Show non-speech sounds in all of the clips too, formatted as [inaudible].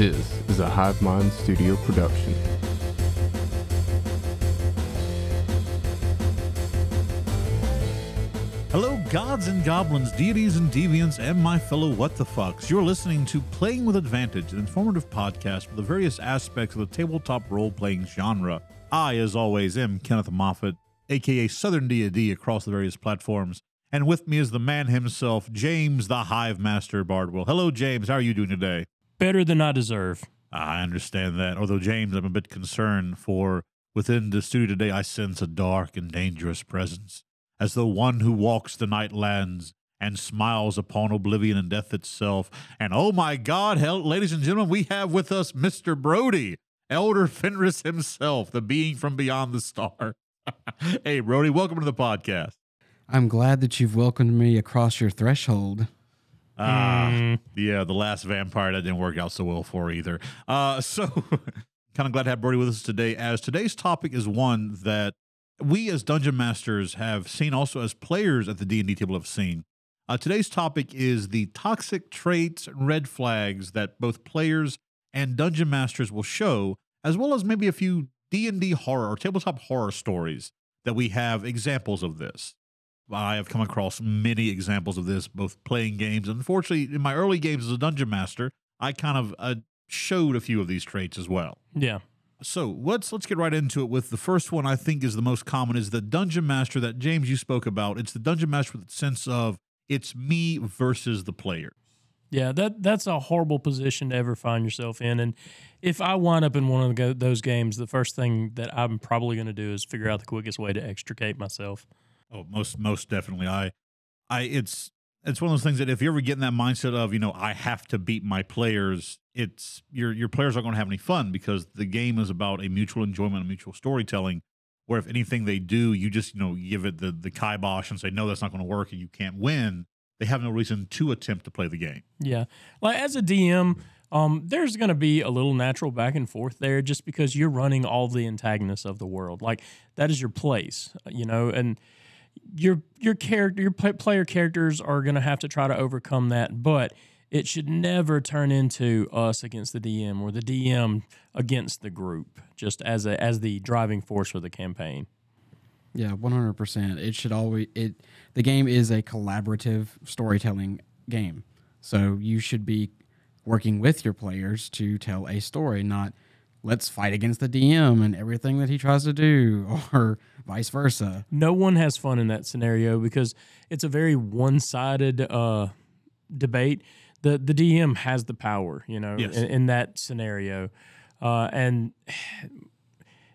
This is a Hive Mind Studio production. Hello, gods and goblins, deities and deviants, and my fellow what the fucks. You're listening to Playing with Advantage, an informative podcast for the various aspects of the tabletop role playing genre. I, as always, am Kenneth Moffat, aka Southern D&D across the various platforms. And with me is the man himself, James the Hive Master Bardwell. Hello, James. How are you doing today? Better than I deserve. I understand that. Although, James, I'm a bit concerned for within the studio today, I sense a dark and dangerous presence, as though one who walks the night lands and smiles upon oblivion and death itself. And oh my God, hell, ladies and gentlemen, we have with us Mr. Brody, Elder Fenris himself, the being from beyond the star. [laughs] hey, Brody, welcome to the podcast. I'm glad that you've welcomed me across your threshold. Ah, yeah, the last vampire that didn't work out so well for either. Uh, [laughs] so kind of glad to have Brody with us today, as today's topic is one that we as dungeon masters have seen, also as players at the D and D table have seen. Uh, today's topic is the toxic traits and red flags that both players and dungeon masters will show, as well as maybe a few D and D horror or tabletop horror stories that we have examples of this. I have come across many examples of this, both playing games. Unfortunately, in my early games as a dungeon master, I kind of uh, showed a few of these traits as well. Yeah. So let's let's get right into it with the first one. I think is the most common is the dungeon master that James you spoke about. It's the dungeon master with the sense of it's me versus the player. Yeah, that that's a horrible position to ever find yourself in. And if I wind up in one of the, those games, the first thing that I'm probably going to do is figure out the quickest way to extricate myself. Oh, most most definitely. I I it's it's one of those things that if you ever get in that mindset of, you know, I have to beat my players, it's your your players aren't going to have any fun because the game is about a mutual enjoyment and mutual storytelling. Where if anything they do, you just, you know, give it the the kibosh and say, no, that's not going to work and you can't win. They have no reason to attempt to play the game. Yeah. Like as a DM, um, there's going to be a little natural back and forth there just because you're running all the antagonists of the world. Like that is your place, you know, and your your character your player characters are going to have to try to overcome that but it should never turn into us against the DM or the DM against the group just as a as the driving force for the campaign Yeah, 100%. It should always it the game is a collaborative storytelling game. So you should be working with your players to tell a story, not let's fight against the DM and everything that he tries to do [laughs] or vice versa. no one has fun in that scenario because it's a very one-sided uh, debate. The the DM has the power, you know, Yes. in, in that scenario, uh, and [sighs]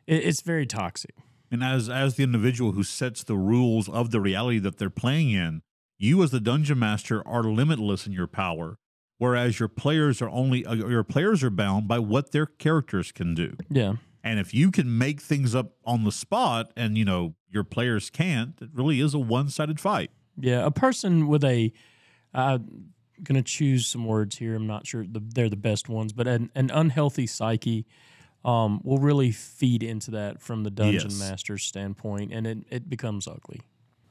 it, it's very toxic. And as as the individual who sets the rules of the reality that they're playing in, you as the dungeon master are limitless in your power, whereas your players are only uh, your players are bound by what their characters can do. Yeah, And if you can make things up on the spot and you know your players can't, it really is a one-sided fight. yeah. A person with a, I'm gonna choose some words here. I'm not sure the, they're the best ones, but an, an unhealthy psyche. Um, will really feed into that from the dungeon Yes. master's standpoint, and it, it becomes ugly.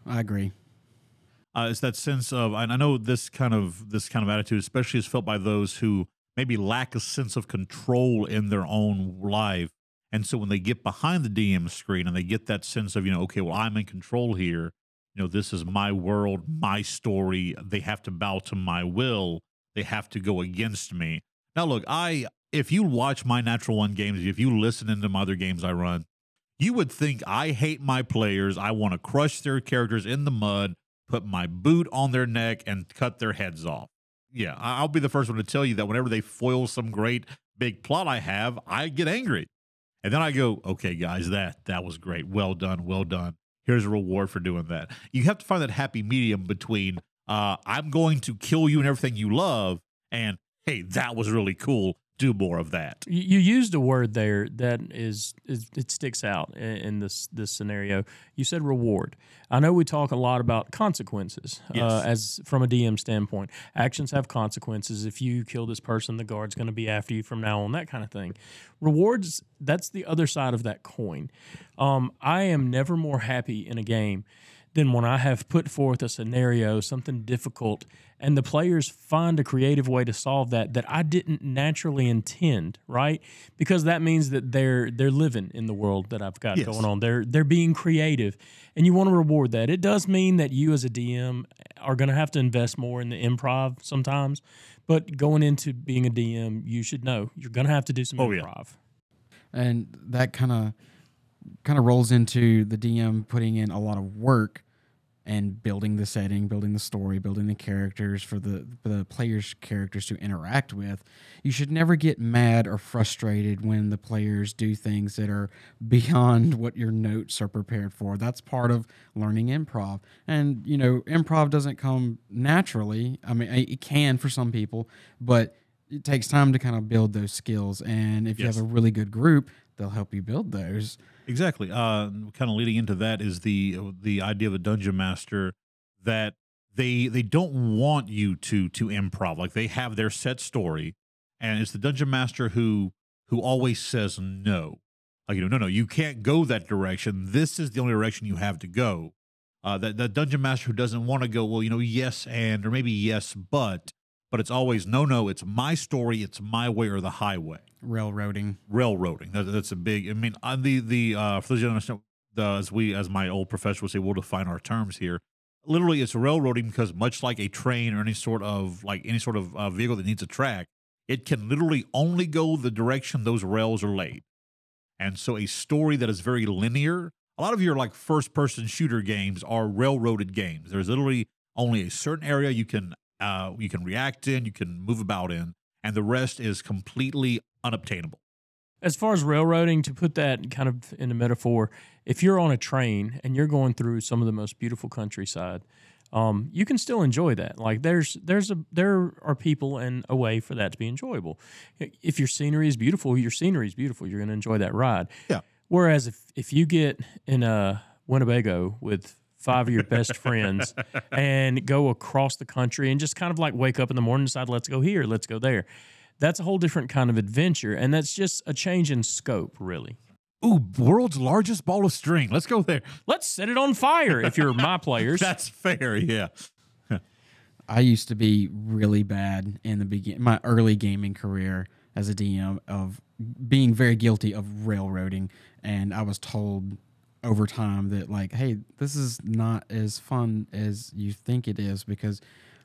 I agree. Uh, it's that sense of and I know this kind of this kind of attitude, especially is felt by those who maybe lack a sense of control in their own life. And so when they get behind the DM screen and they get that sense of, you know, okay, well, I'm in control here, you know, this is my world, my story. They have to bow to my will. They have to go against me. Now, look, I if you watch my Natural One games, if you listen into my other games I run, you would think I hate my players. I want to crush their characters in the mud, put my boot on their neck, and cut their heads off. Yeah, I'll be the first one to tell you that whenever they foil some great big plot I have, I get angry. And then I go, okay, guys, that that was great. Well done, well done. Here's a reward for doing that. You have to find that happy medium between uh, I'm going to kill you and everything you love, and hey, that was really cool. Do more of that. You, used a word there that is, is it sticks out in, this this scenario. You said reward. I know we talk a lot about consequences uh, as from a DM standpoint. Actions have consequences. If you kill this person, the guard's going to be after you from now on. That kind of thing. Rewards. That's the other side of that coin. Um, I am never more happy in a game then when I have put forth a scenario, something difficult, and the players find a creative way to solve that that I didn't naturally intend, right? Because that means that they're they're living in the world that I've got Yes. going on. They're they're being creative, and you want to reward that. It does mean that you as a DM are going to have to invest more in the improv sometimes, but going into being a DM, you should know you're going to have to do some Oh, yeah. improv. and that kind of kind of rolls into the DM putting in a lot of work and building the setting, building the story, building the characters for the the players' characters to interact with. You should never get mad or frustrated when the players do things that are [laughs] beyond what your notes are prepared for. That's part of learning improv. And you know, improv doesn't come naturally. I mean, it can for some people, but it takes time to kind of build those skills. And if you have a really good group, they'll help you build those. Exactly. Uh, kind of leading into that is the the idea of a dungeon master that they they don't want you to to improv. Like they have their set story, and it's the dungeon master who who always says no. Like you know, no, no, you can't go that direction. This is the only direction you have to go. Uh, that that dungeon master who doesn't want to go. Well, you know, yes and or maybe yes but, but it's always no, no. It's my story. It's my way or the highway Railroading. railroading. That, that's a big. I mean, on the the uh, for those who don't understand, the, as we as my old professor would say, we'll define our terms here. Literally, it's railroading because much like a train or any sort of like any sort of uh, vehicle that needs a track, it can literally only go the direction those rails are laid. And so, a story that is very linear. A lot of your like first person shooter games are railroaded games. There's literally only a certain area you can uh, you can react in, you can move about in, and the rest is completely unobtainable. As far as railroading, to put that kind of in a metaphor, if you're on a train and you're going through some of the most beautiful countryside, um, you can still enjoy that. Like there's there's a there are people and a way for that to be enjoyable. If your scenery is beautiful, your scenery is beautiful. You're going to enjoy that ride. Yeah. Whereas if if you get in a Winnebago with five of your best [laughs] friends and go across the country and just kind of like wake up in the morning and decide let's go here, let's go there. That's a whole different kind of adventure, and that's just a change in scope, really. Ooh, world's largest ball of string. Let's go there. Let's set it on fire if you're my [laughs] players. That's fair. Yeah. I used to be really bad in the begin my early gaming career as a DM of being very guilty of railroading, and I was told over time that like, hey, this is not as fun as you think it is because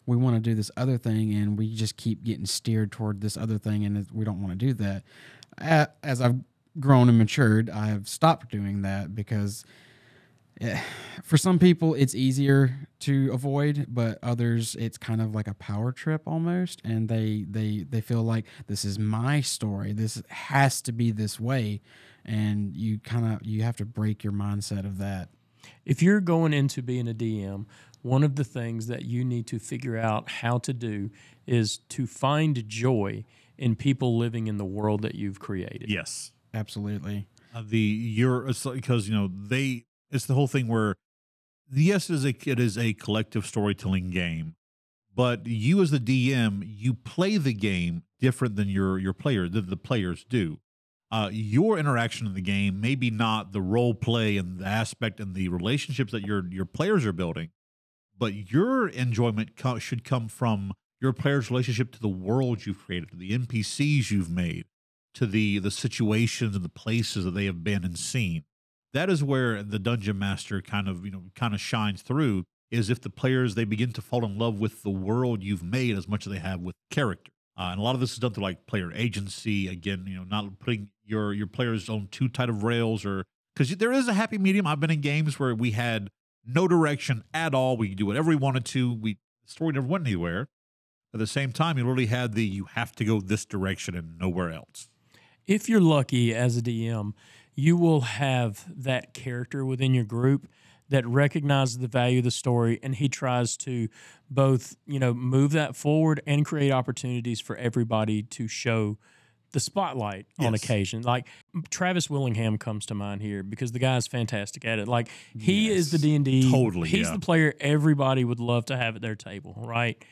we want to do this other thing and we just keep getting steered toward this other thing and we don't want to do that. As I've grown and matured, I have stopped doing that because eh, for some people it's easier to avoid but others it's kind of like a power trip almost and they they they feel like this is my story this has to be this way and you kind of you have to break your mindset of that if you're going into being a DM, one of the things that you need to figure out how to do is to find joy in people living in the world that you've created. Yes. absolutely Uh, the you're it's because you know they it's the whole thing where yes it is a it is a collective storytelling game, but you as the DM you play the game different than your your player that the players do. Uh, your interaction in the game maybe not the role play and the aspect and the relationships that your your players are building, but your enjoyment co- should come from your players' relationship to the world you've created, to the NPCs you've made, to the the situations and the places that they have been and seen. That is where the dungeon master kind of you know kind of shines through. Is if the players they begin to fall in love with the world you've made as much as they have with character. Uh, and a lot of this is done through like player agency. Again, you know, not putting your your players on too tight of rails, or because there is a happy medium. I've been in games where we had no direction at all. We could do whatever we wanted to. We the story never went anywhere. At the same time, you really had the you have to go this direction and nowhere else. if you're lucky as a DM, you will have that character within your group that recognizes the value of the story and he tries to both, you know, move that forward and create opportunities for everybody to show the spotlight on occasion. Like Travis Willingham comes to mind here because the guy's fantastic at it. Like he is the D and D. Totally, He's yeah. the player everybody would love to have at their table, right?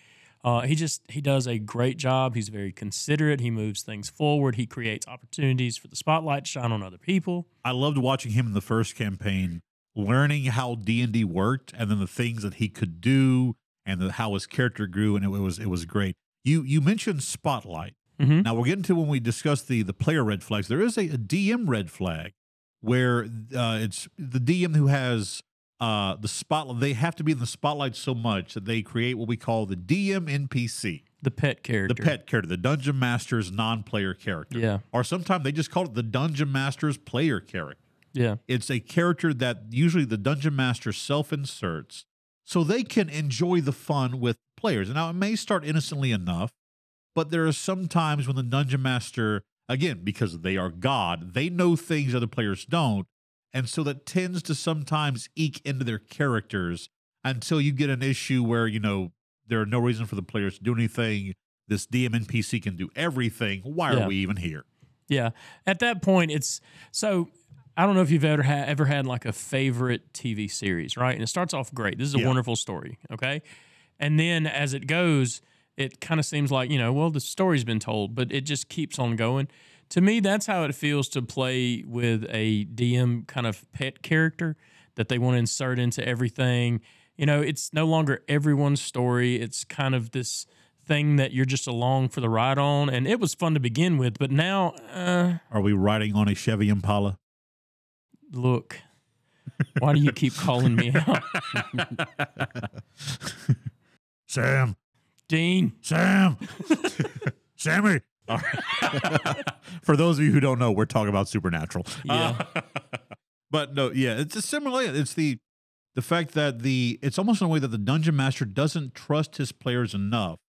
Uh, he just he does a great job. He's very considerate. He moves things forward. He creates opportunities for the spotlight to shine on other people. I loved watching him in the first campaign, learning how D and D worked, and then the things that he could do, and the, how his character grew, and it, was it was great. You you mentioned Spotlight. Mhm. Now we'll get into when we discuss the the player red flags. There is a, a DM red flag where uh, it's the DM who has uh, the spotlight. They have to be in the spotlight so much that they create what we call the DM NPC, The pet character. the pet character, the dungeon master's non-player character, Yeah. or sometimes they just call it the dungeon master's player character. Yeah. It's a character that usually the dungeon master self inserts so they can enjoy the fun with players. Now, it may start innocently enough, but there are some times when the dungeon master, again, because they are God, they know things other players don't. And so that tends to sometimes eke into their characters until you get an issue where, you know, there are no reason for the players to do anything. This DM NPC can do everything. Why Yeah. are we even here? Yeah. At that point, it's so. I don't know if you've ever had ever had like a favorite TV series, right? And it starts off great. This is a Yeah. wonderful story, okay? And then as it goes, it kind of seems like you know, well, the story's been told, but it just keeps on going. To me, that's how it feels to play with a DM kind of pet character that they want to insert into everything. You know, it's no longer everyone's story. It's kind of this thing that you're just along for the ride on. And it was fun to begin with, but now, uh, Are we riding on a Chevy Impala? look, why do you keep calling me out? [laughs] Sam, Dean, Sam, [laughs] Sammy. Right. [laughs] For those of you who don't know, we're talking about Supernatural. Yeah. Uh, but no, yeah, it's a similar. It's the the fact that the it's almost in a way that the dungeon master doesn't trust his players enough,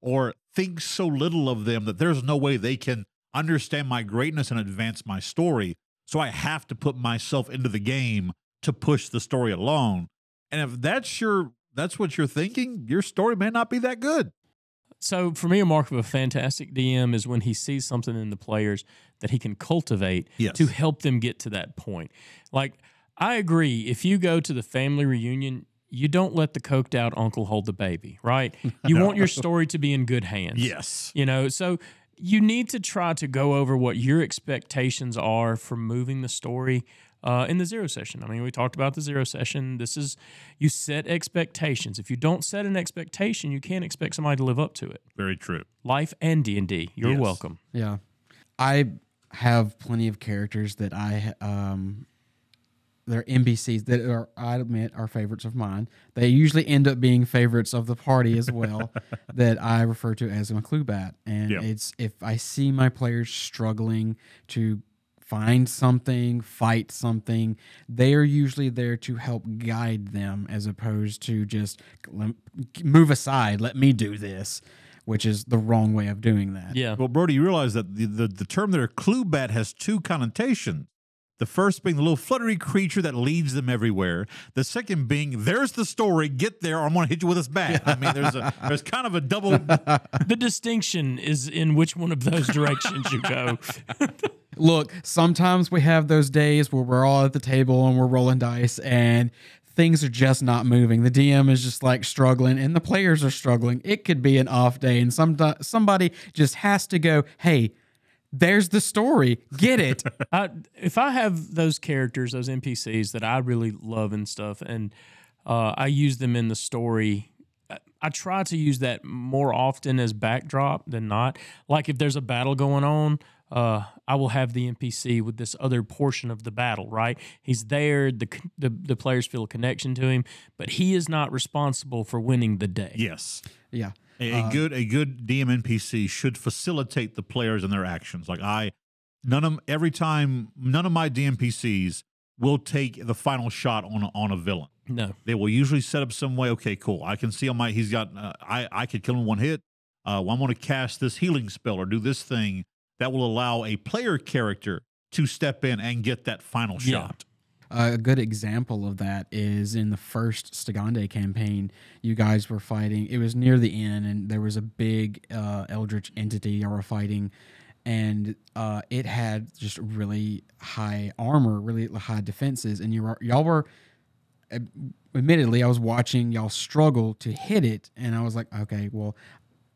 or thinks so little of them that there's no way they can understand my greatness and advance my story. So I have to put myself into the game to push the story along. And if that's your that's what you're thinking, your story may not be that good. So for me, a mark of a fantastic DM is when he sees something in the players that he can cultivate Yes. to help them get to that point. Like I agree, if you go to the family reunion, you don't let the coked out uncle hold the baby, right? [laughs] You want your story to be in good hands. Yes. You know, so you need to try to go over what your expectations are for moving the story uh, in the zero session. I mean, we talked about the zero session. This is you set expectations. If you don't set an expectation, you can't expect somebody to live up to it. Very true. Life and D and D. You're Yes. welcome. Yeah, I have plenty of characters that I um, they're NPCs that are I admit are favorites of mine. They usually end up being favorites of the party as well. [laughs] that I refer to as a cluebat, and Yeah. it's if I see my players struggling to find something, fight something, they are usually there to help guide them as opposed to just move aside, let me do this, which is the wrong way of doing that. Yeah. Well, Brody, you realize that the, the, the term there, clue bat, has two connotations. The first being the little fluttery creature that leads them everywhere. The second being, there's the story. Get there, or I'm going to hit you with this bat. I mean, there's a there's kind of a double. [laughs] the distinction is in which one of those directions you go. [laughs] Look, sometimes we have those days where we're all at the table and we're rolling dice and things are just not moving. The DM is just like struggling and the players are struggling. It could be an off day and some somebody just has to go, "Hey, there's the story. Get it." [laughs] I, if I have those characters, those NPCs that I really love and stuff, and uh, I use them in the story, I, I try to use that more often as backdrop than not. Like if there's a battle going on, uh, I will have the NPC with this other portion of the battle. Right, he's there. The the, the players feel a connection to him, but he is not responsible for winning the day. yes. yeah. A, a good a good DM NPC should facilitate the players and their actions. Like I, none of every time none of my DMPCs will take the final shot on a, on a villain. No. They will usually set up some way. Okay, cool. I can see on my he's got. Uh, I I could kill him one hit. Uh, well, I'm going to cast this healing spell or do this thing that will allow a player character to step in and get that final Yeah. shot. A good example of that is in the first Stigande campaign. You guys were fighting. It was near the end, and there was a big uh, eldritch entity you were fighting, and uh, it had just really high armor, really high defenses, and you were y'all were. uh, Admittedly, I was watching y'all struggle to hit it, and I was like, okay, well,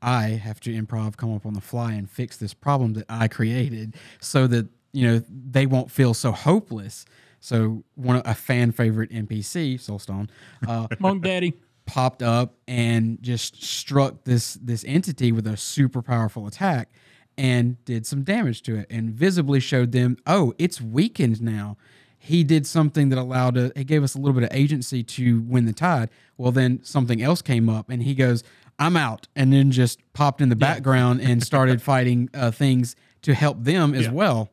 I have to improv, come up on the fly, and fix this problem that I created, so that you know they won't feel so hopeless So one of a fan favorite NPC, Soulstone, uh, [laughs] Monk Daddy. popped up and just struck this this entity with a super powerful attack and did some damage to it and visibly showed them, oh, it's weakened now. He did something that allowed it, it gave us a little bit of agency to win the tide. Well, then something else came up and he goes, I'm out, and then just popped in the background and started [laughs] fighting uh, things to help them as Yeah. well.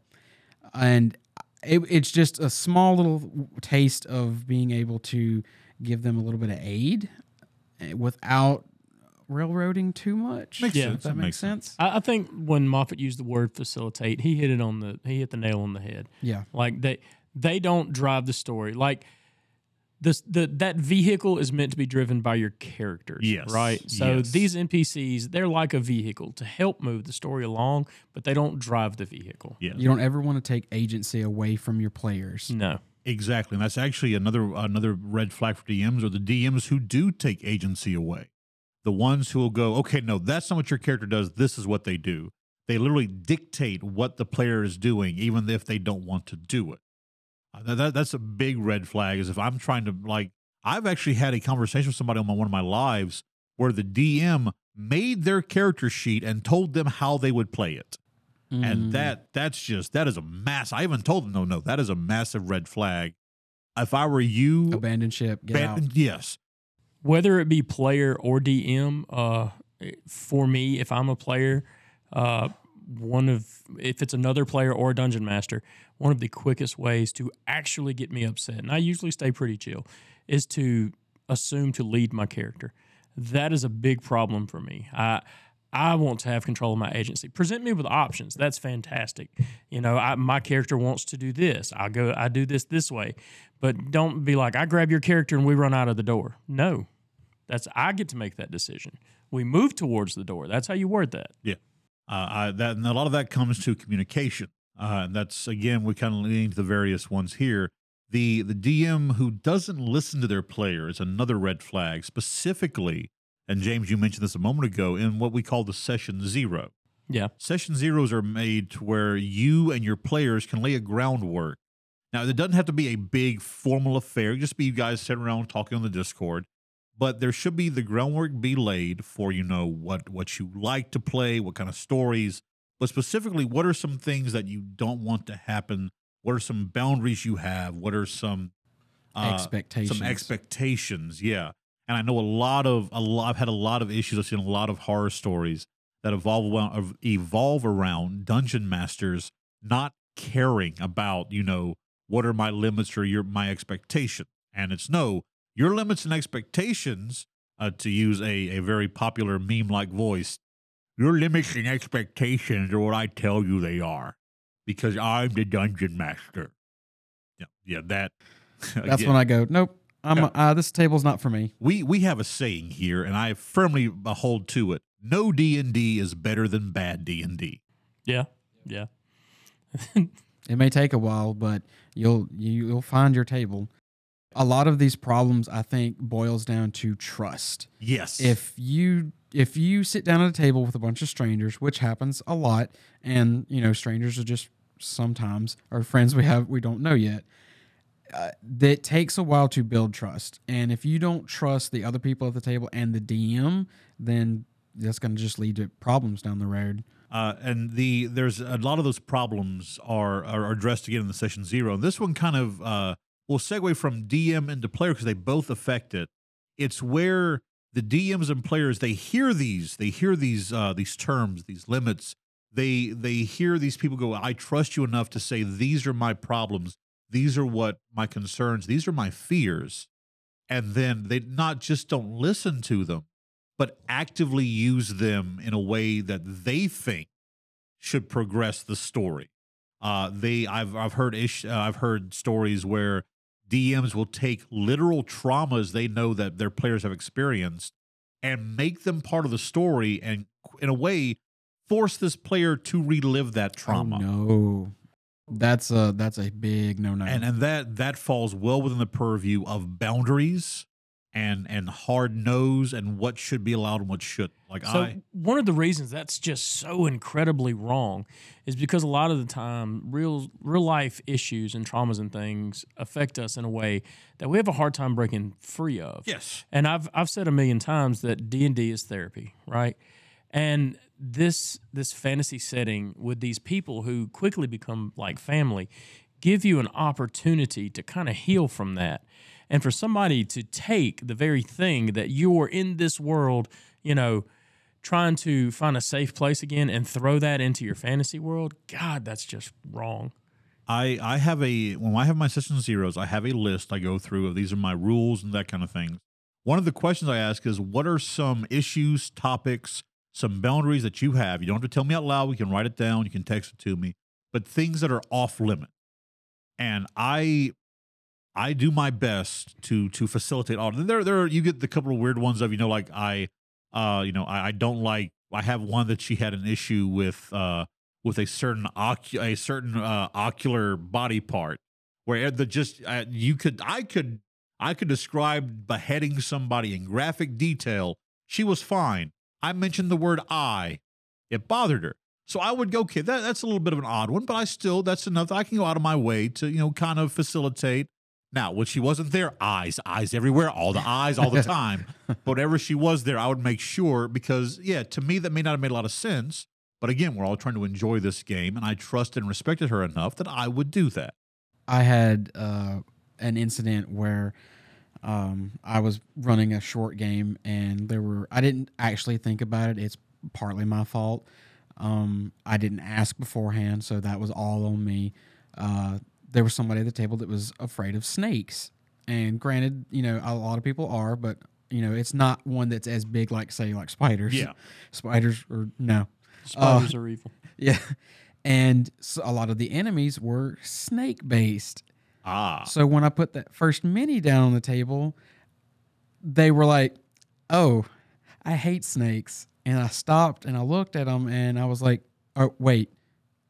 And it, it's just a small little taste of being able to give them a little bit of aid eh, without railroading too much. Makes Yeah. sense. That That makes makes sense. I, I think when Moffat used the word facilitate, he hit it on the he hit the nail on the head. Yeah. Like they they don't drive the story. Like this the that vehicle is meant to be driven by your characters. Yes, Right. So yes. these NPCs, they're like a vehicle to help move the story along, but they don't drive the vehicle. Yeah. You don't ever want to take agency away from your players. No. Exactly, and that's actually another another red flag for DMs or the DMs who do take agency away. The ones who will go, okay, no, that's not what your character does. This is what they do. They literally dictate what the player is doing, even if they don't want to do it. That, that- that's a big red flag. Is if I'm trying to like, I've actually had a conversation with somebody on my, one of my lives where the DM made their character sheet and told them how they would play it Mm. and that that's just that is a mass i even told them no no that is a massive red flag if i were you abandon ship, get ban- out. yes whether it be player or DM, uh, for me, if I'm a player, uh, one of if it's another player or a dungeon master, one of the quickest ways to actually get me upset, and I usually stay pretty chill, is to assume to lead my character. That is a big problem for me. I I want to have control of my agency. Present me with options. That's fantastic. You know, I, my character wants to do this. I go. I do this this way, but don't be like I grab your character and we run out of the door. No, that's I get to make that decision. We move towards the door. That's how you word that. yeah uh, I, that and a lot of that comes to communication uh, and that's again we kind of lean into the various ones here the the dm who doesn't listen to their player is another red flag specifically and james you mentioned this a moment ago in what we call the session zero Yeah. Session zeros are made to where you and your players can lay a groundwork. Now, it doesn't have to be a big formal affair, just be you guys sitting around talking on the Discord. But there should be the groundwork be laid for you know what what you like to play, what kind of stories, but specifically, what are some things that you don't want to happen? What are some boundaries you have? What are some uh, Expectations. Some expectations, yeah. And I know a lot of a lot. I've had a lot of issues. I've seen a lot of horror stories that evolve around, evolve around dungeon masters not caring about you know what are my limits or your my expectation. And it's no your limits and expectations. Uh, to use a a very popular meme like voice, your limits and expectations are what I tell you they are, because I'm the dungeon master. Yeah, yeah, that. [laughs] That's when I go, nope. I'm Yeah. uh, this table's not for me. we we have a saying here, and I firmly hold to it. No D and D is better than bad D and D. Yeah. Yeah. [laughs] It may take a while, but you'll you, you'll find your table. A lot of these problems, I think, boils down to trust. Yes. If you if you sit down at a table with a bunch of strangers, which happens a lot, and you know strangers are just sometimes our friends we have we don't know yet. Uh, that takes a while to build trust, and if you don't trust the other people at the table and the DM, then that's going to just lead to problems down the road. Uh, and the there's a lot of those problems are are addressed again in the session zero. This one kind of uh, will segue from DM into player because they both affect it. It's where the DMs and players they hear these they hear these uh, these terms these limits. They they hear these people go. I trust you enough to say these are my problems. These are what my concerns. These are my fears. And then they not just don't listen to them, but actively use them in a way that they think should progress the story. Uh, they I've I've heard ish, uh, I've heard stories where DMs will take literal traumas they know that their players have experienced and make them part of the story and in a way force this player to relive that trauma. Oh, no, that's a that's a big no no. And and that that falls well within the purview of boundaries and and hard nose and what should be allowed and what should. Like So I one of the reasons that's just so incredibly wrong is because a lot of the time real real life issues and traumas and things affect us in a way that we have a hard time breaking free of. yes. And I've I've said a million times that D and D is therapy, right? And this this fantasy setting with these people who quickly become like family give you an opportunity to kind of heal from that. And for somebody to take the very thing that you're in this world, you know, trying to find a safe place again and throw that into your fantasy world, God, that's just wrong. I I have a when I have my session zeros, I have a list I go through of these are my rules and that kind of thing. One of the questions I ask is what are some issues, topics, some boundaries that you have? You don't have to tell me out loud. We can write it down, you can text it to me, but things that are off limit. And I I do my best to to facilitate all. And there there you get the couple of weird ones of you know like I uh you know I, I don't like I have one that she had an issue with uh with a certain ocu- a certain uh, ocular body part where the just uh, you could I could I could describe beheading somebody in graphic detail. She was fine. I mentioned the word I. It bothered her. So I would go, okay, that, that's a little bit of an odd one, but I still, that's enough. I can go out of my way to, you know, kind of facilitate. Now, when she wasn't there, eyes, eyes everywhere, all the eyes, all the [laughs] time. but whenever she was there, I would make sure because, yeah, to me, that may not have made a lot of sense. But again, we're all trying to enjoy this game, and I trusted and respected her enough that I would do that. I had uh, an incident where um, I was running a short game and there were I didn't actually think about it. It's partly my fault. Um, I didn't ask beforehand, so that was all on me. Uh, there was somebody at the table that was afraid of snakes, and granted, you know a lot of people are, but you know it's not one that's as big like say like spiders. Yeah. spiders or no, Spiders are evil. [laughs] yeah. And so a lot of the enemies were snake based. Ah, So when I put that first mini down on the table, they were like, "Oh, I hate snakes." And I stopped and I looked at them and I was like, "Oh, wait.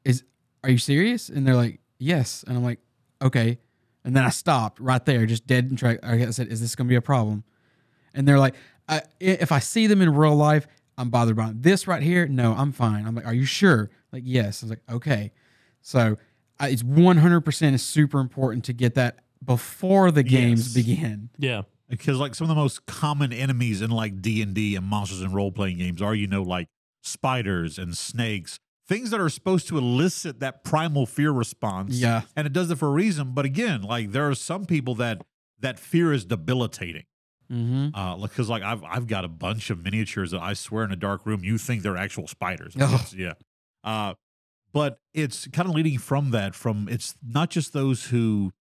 Is are you serious?" And they're like, "Yes." And I'm like, "Okay." And then I stopped right there, just dead in track. I said, "Is this going to be a problem?" And they're like, I, "If I see them in real life, I'm bothered by them. This right here, no, I'm fine." I'm like, "Are you sure?" Like, "Yes." I was like, "Okay." So I, it's 100% is super important to get that before the games Yes. begin. Yeah. because like some of the most common enemies in like d&d and monsters and role-playing games are you know like spiders and snakes things that are supposed to elicit that primal fear response Yeah. and it does it for a reason but again like there are some people that that fear is debilitating Mm-hmm. uh because like i've i've got a bunch of miniatures that i swear in a dark room you think they're actual spiders Oh. Yeah uh but it's kind of leading from that from it's not just those who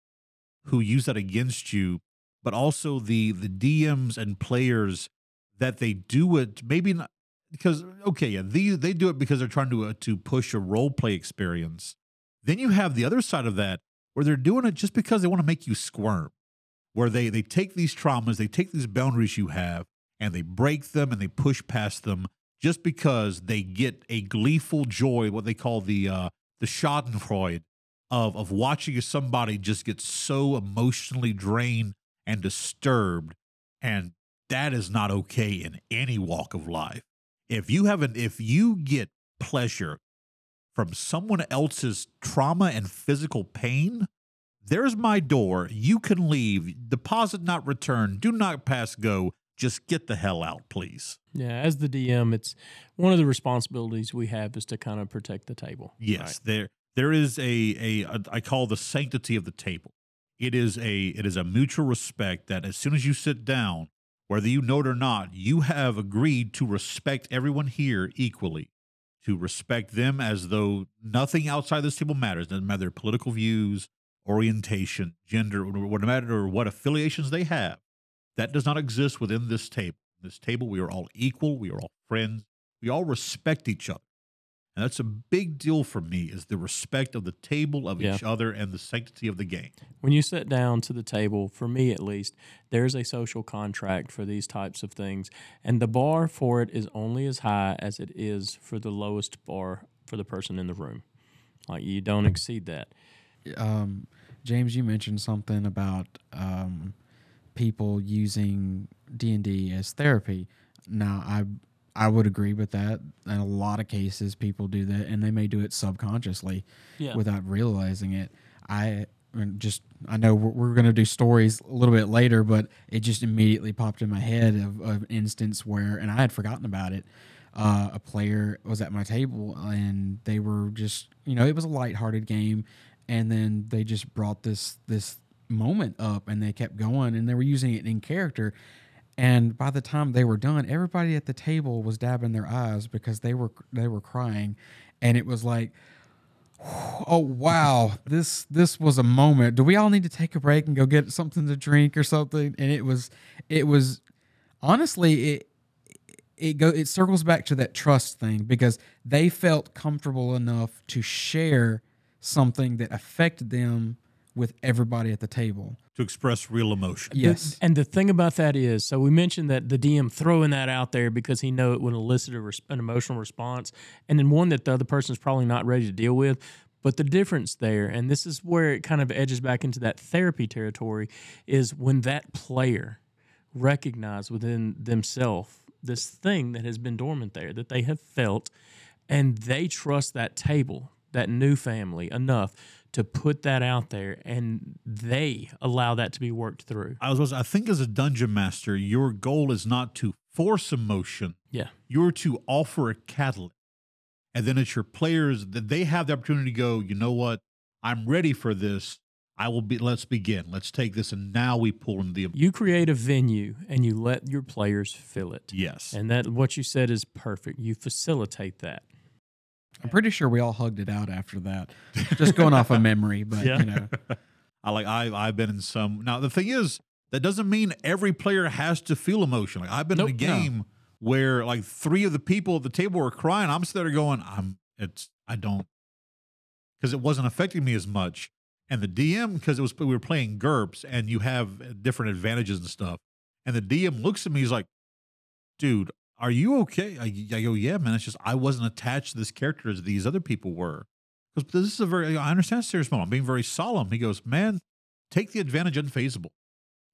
who use that against you but also the the dms and players that they do it maybe not because okay yeah they, they do it because they're trying to uh, to push a role play experience. Then you have the other side of that where they're doing it just because they want to make you squirm where they they take these traumas they take these boundaries you have and they break them and they push past them just because they get a gleeful joy what they call the uh the schadenfreude of of watching somebody just get so emotionally drained and disturbed and that is not okay in any walk of life if you haven't if you get pleasure from someone else's trauma and physical pain there's my door you can leave deposit not returned do not pass go just get the hell out please Yeah. As the DM, it's one of the responsibilities we have is to kind of protect the table. Yes, there there is a, a a I call the sanctity of the table. It is a it is a mutual respect that as soon as you sit down, whether you know it or not, you have agreed to respect everyone here equally, to respect them as though nothing outside this table matters. Doesn't matter their political views, orientation, gender, no matter what affiliations they have. That does not exist within this table. This table, we are all equal. We are all friends. We all respect each other. And that's a big deal for me is the respect of the table of Yeah. each other and the sanctity of the game. When you sit down to the table, for me at least, there's a social contract for these types of things. And the bar for it is only as high as it is for the lowest bar for the person in the room. Like you don't exceed that. Um, James, you mentioned something about um, people using D and D as therapy. Now, I I would agree with that. In a lot of cases, people do that, and they may do it subconsciously Yeah. without realizing it. I just I know we're, we're going to do stories a little bit later, but it just immediately popped in my head of, of an instance where, and I had forgotten about it. Uh, a player was at my table, and they were just, you know, it was a lighthearted game, and then they just brought this this moment up, and they kept going, and they were using it in character. And by the time they were done, everybody at the table was dabbing their eyes because they were they were crying, and it was like, [sighs] oh wow, this this was a moment. Do we all need to take a break and go get something to drink or something? And it was it was honestly it it go it circles back to that trust thing because they felt comfortable enough to share something that affected them with everybody at the table. to express real emotion. Yes. And the thing about that is, so we mentioned that the DM throwing that out there because he know it would elicit a res- an emotional response, and then one that the other person is probably not ready to deal with. But the difference there, and this is where it kind of edges back into that therapy territory, is when that player recognize within themselves this thing that has been dormant there that they have felt, and they trust that table, that new family enough to put that out there, and they allow that to be worked through. I was, I think, as a dungeon master, your goal is not to force emotion. Yeah. You're to offer a catalyst, and then it's your players that they have the opportunity to go. You know what? I'm ready for this. I will be. Let's begin. Let's take this, and now we pull in the You create a venue and you let your players fill it. yes. And that what you said is perfect. You facilitate that. I'm pretty sure we all hugged it out after that. Just going off of memory, but Yeah. you know. [laughs] I like I I've been in some now the thing is that doesn't mean every player has to feel emotion. Like I've been Nope. in a game where like three of the people at the table were crying. I'm sitting there going, I'm it's I don't because it wasn't affecting me as much. And the DM, because it was we were playing GURPS and you have different advantages and stuff. And the DM looks at me, he's like, dude, are you okay? I, I go, yeah, man. It's just I wasn't attached to this character as these other people were. Because this is a very, I understand serious moment. I'm being very solemn. He goes, man, take the advantage unfazeable.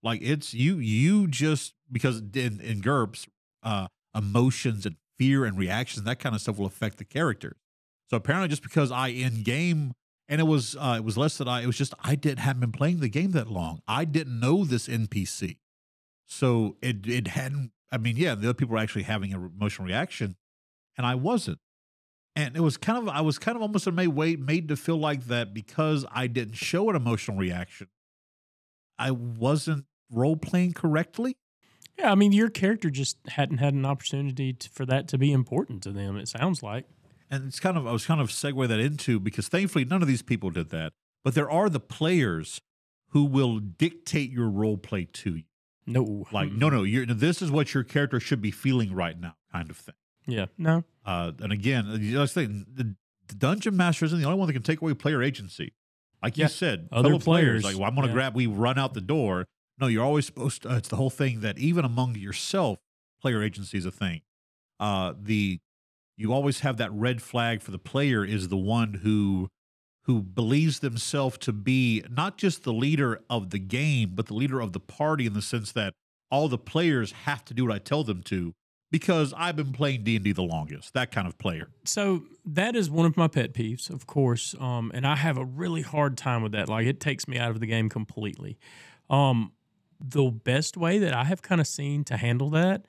Like it's you, you just because in, in GURPS, uh, emotions and fear and reactions, that kind of stuff will affect the character. So apparently, just because I in game, and it was uh, it was less that I, it was just I didn't haven't been playing the game that long. I didn't know this NPC, so it it hadn't. I mean, yeah, the other people were actually having an emotional reaction, and I wasn't. And it was kind of I was kind of almost in a way made to feel like that because I didn't show an emotional reaction, I wasn't role playing correctly. Yeah, I mean your character just hadn't had an opportunity to, for that to be important to them. It sounds like. and it's kind of I was kind of segue that into because thankfully none of these people did that, but there are the players who will dictate your role play to you. No. Like, no, no, you're this is what your character should be feeling right now, kind of thing. Yeah. No. Uh, and again, the other thing, the, the dungeon master isn't the only one that can take away player agency. Like Yeah, you said, other fellow players, Like, well, I'm going to yeah. grab. We run out the door. No, you're always supposed to. Uh, it's the whole thing that even among yourself, player agency is a thing. Uh, the you always have that red flag for the player is the one who who believes themselves to be not just the leader of the game, but the leader of the party in the sense that all the players have to do what I tell them to because I've been playing D and D the longest. That kind of player. So that is one of my pet peeves, of course, um, and I have a really hard time with that. Like it takes me out of the game completely. Um, the best way that I have kind of seen to handle that,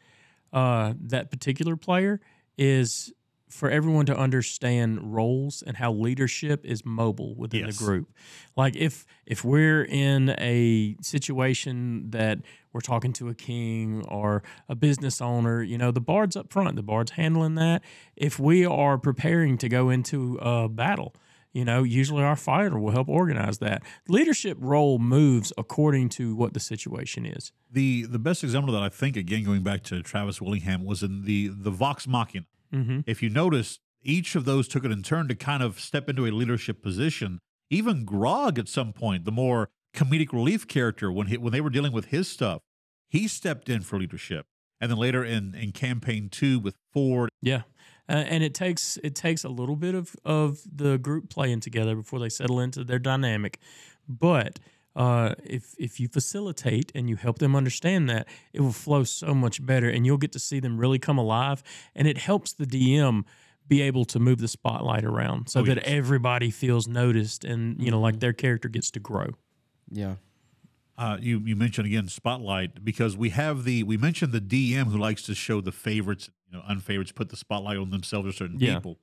uh, that particular player, is for everyone to understand roles and how leadership is mobile within Yes. the group. Like if if we're in a situation that we're talking to a king or a business owner, you know, the bard's up front, the bard's handling that. If we are preparing to go into a battle, you know, usually our fighter will help organize that. Leadership role moves according to what the situation is. The the best example that I think again going back to Travis Willingham was in the the Vox Machina. Mm-hmm. If you notice, each of those took it in turn to kind of step into a leadership position. Even Grog at some point, the more comedic relief character, when he, when they were dealing with his stuff, he stepped in for leadership. And then later in in campaign two with Fjord, Yeah. Uh, and it takes it takes a little bit of, of the group playing together before they settle into their dynamic. But uh, if if you facilitate and you help them understand that, it will flow so much better, and you'll get to see them really come alive, and it helps the DM be able to move the spotlight around so Oh, that yes. everybody feels noticed, and you know, like their character gets to grow. Yeah. Uh, you you mentioned again spotlight because we have the we mentioned the DM who likes to show the favorites, you know, unfavorites, put the spotlight on themselves or certain Yeah. people.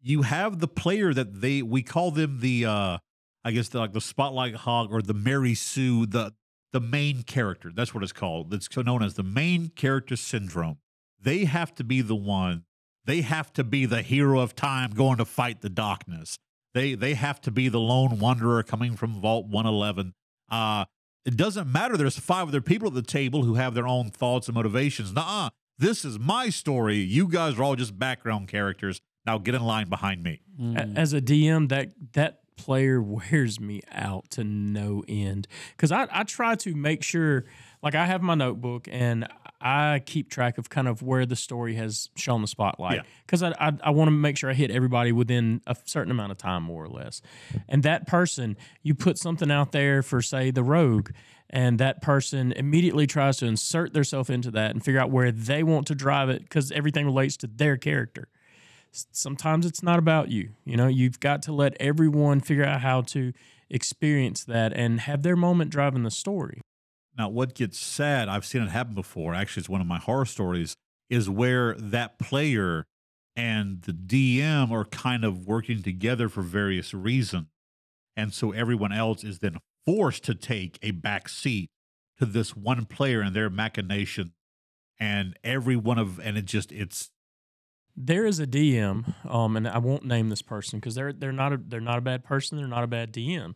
You have the player that they we call them the uh I guess the, like the spotlight hog or the Mary Sue, the the main character. That's what it's called. That's known as the main character syndrome. They have to be the one. They have to be the hero of time going to fight the darkness. They they have to be the lone wanderer coming from Vault 111. Uh it doesn't matter. There's five other people at the table who have their own thoughts and motivations. Nuh-uh. This is my story. You guys are all just background characters. Now get in line behind me. A- As a DM, that that player [laughs] wears me out to no end because I, I try to make sure, like I have my notebook and I keep track of kind of where the story has shown the spotlight Yeah. because I I, I want to make sure I hit everybody within a certain amount of time, more or less. And that person, you put something out there for say the rogue. And that person immediately tries to insert themselves into that and figure out where they want to drive it because everything relates to their character sometimes it's not about you. You know, you've got to let everyone figure out how to experience that and have their moment driving the story. Now, what gets sad, I've seen it happen before. Actually, it's one of my horror stories, is where that player and the DM are kind of working together for various reasons. And so everyone else is then forced to take a back seat to this one player and their machination. And every one of, and it just, it's, There is a DM, um, and I won't name this person because they're they're not a they're not a bad person. They're not a bad DM,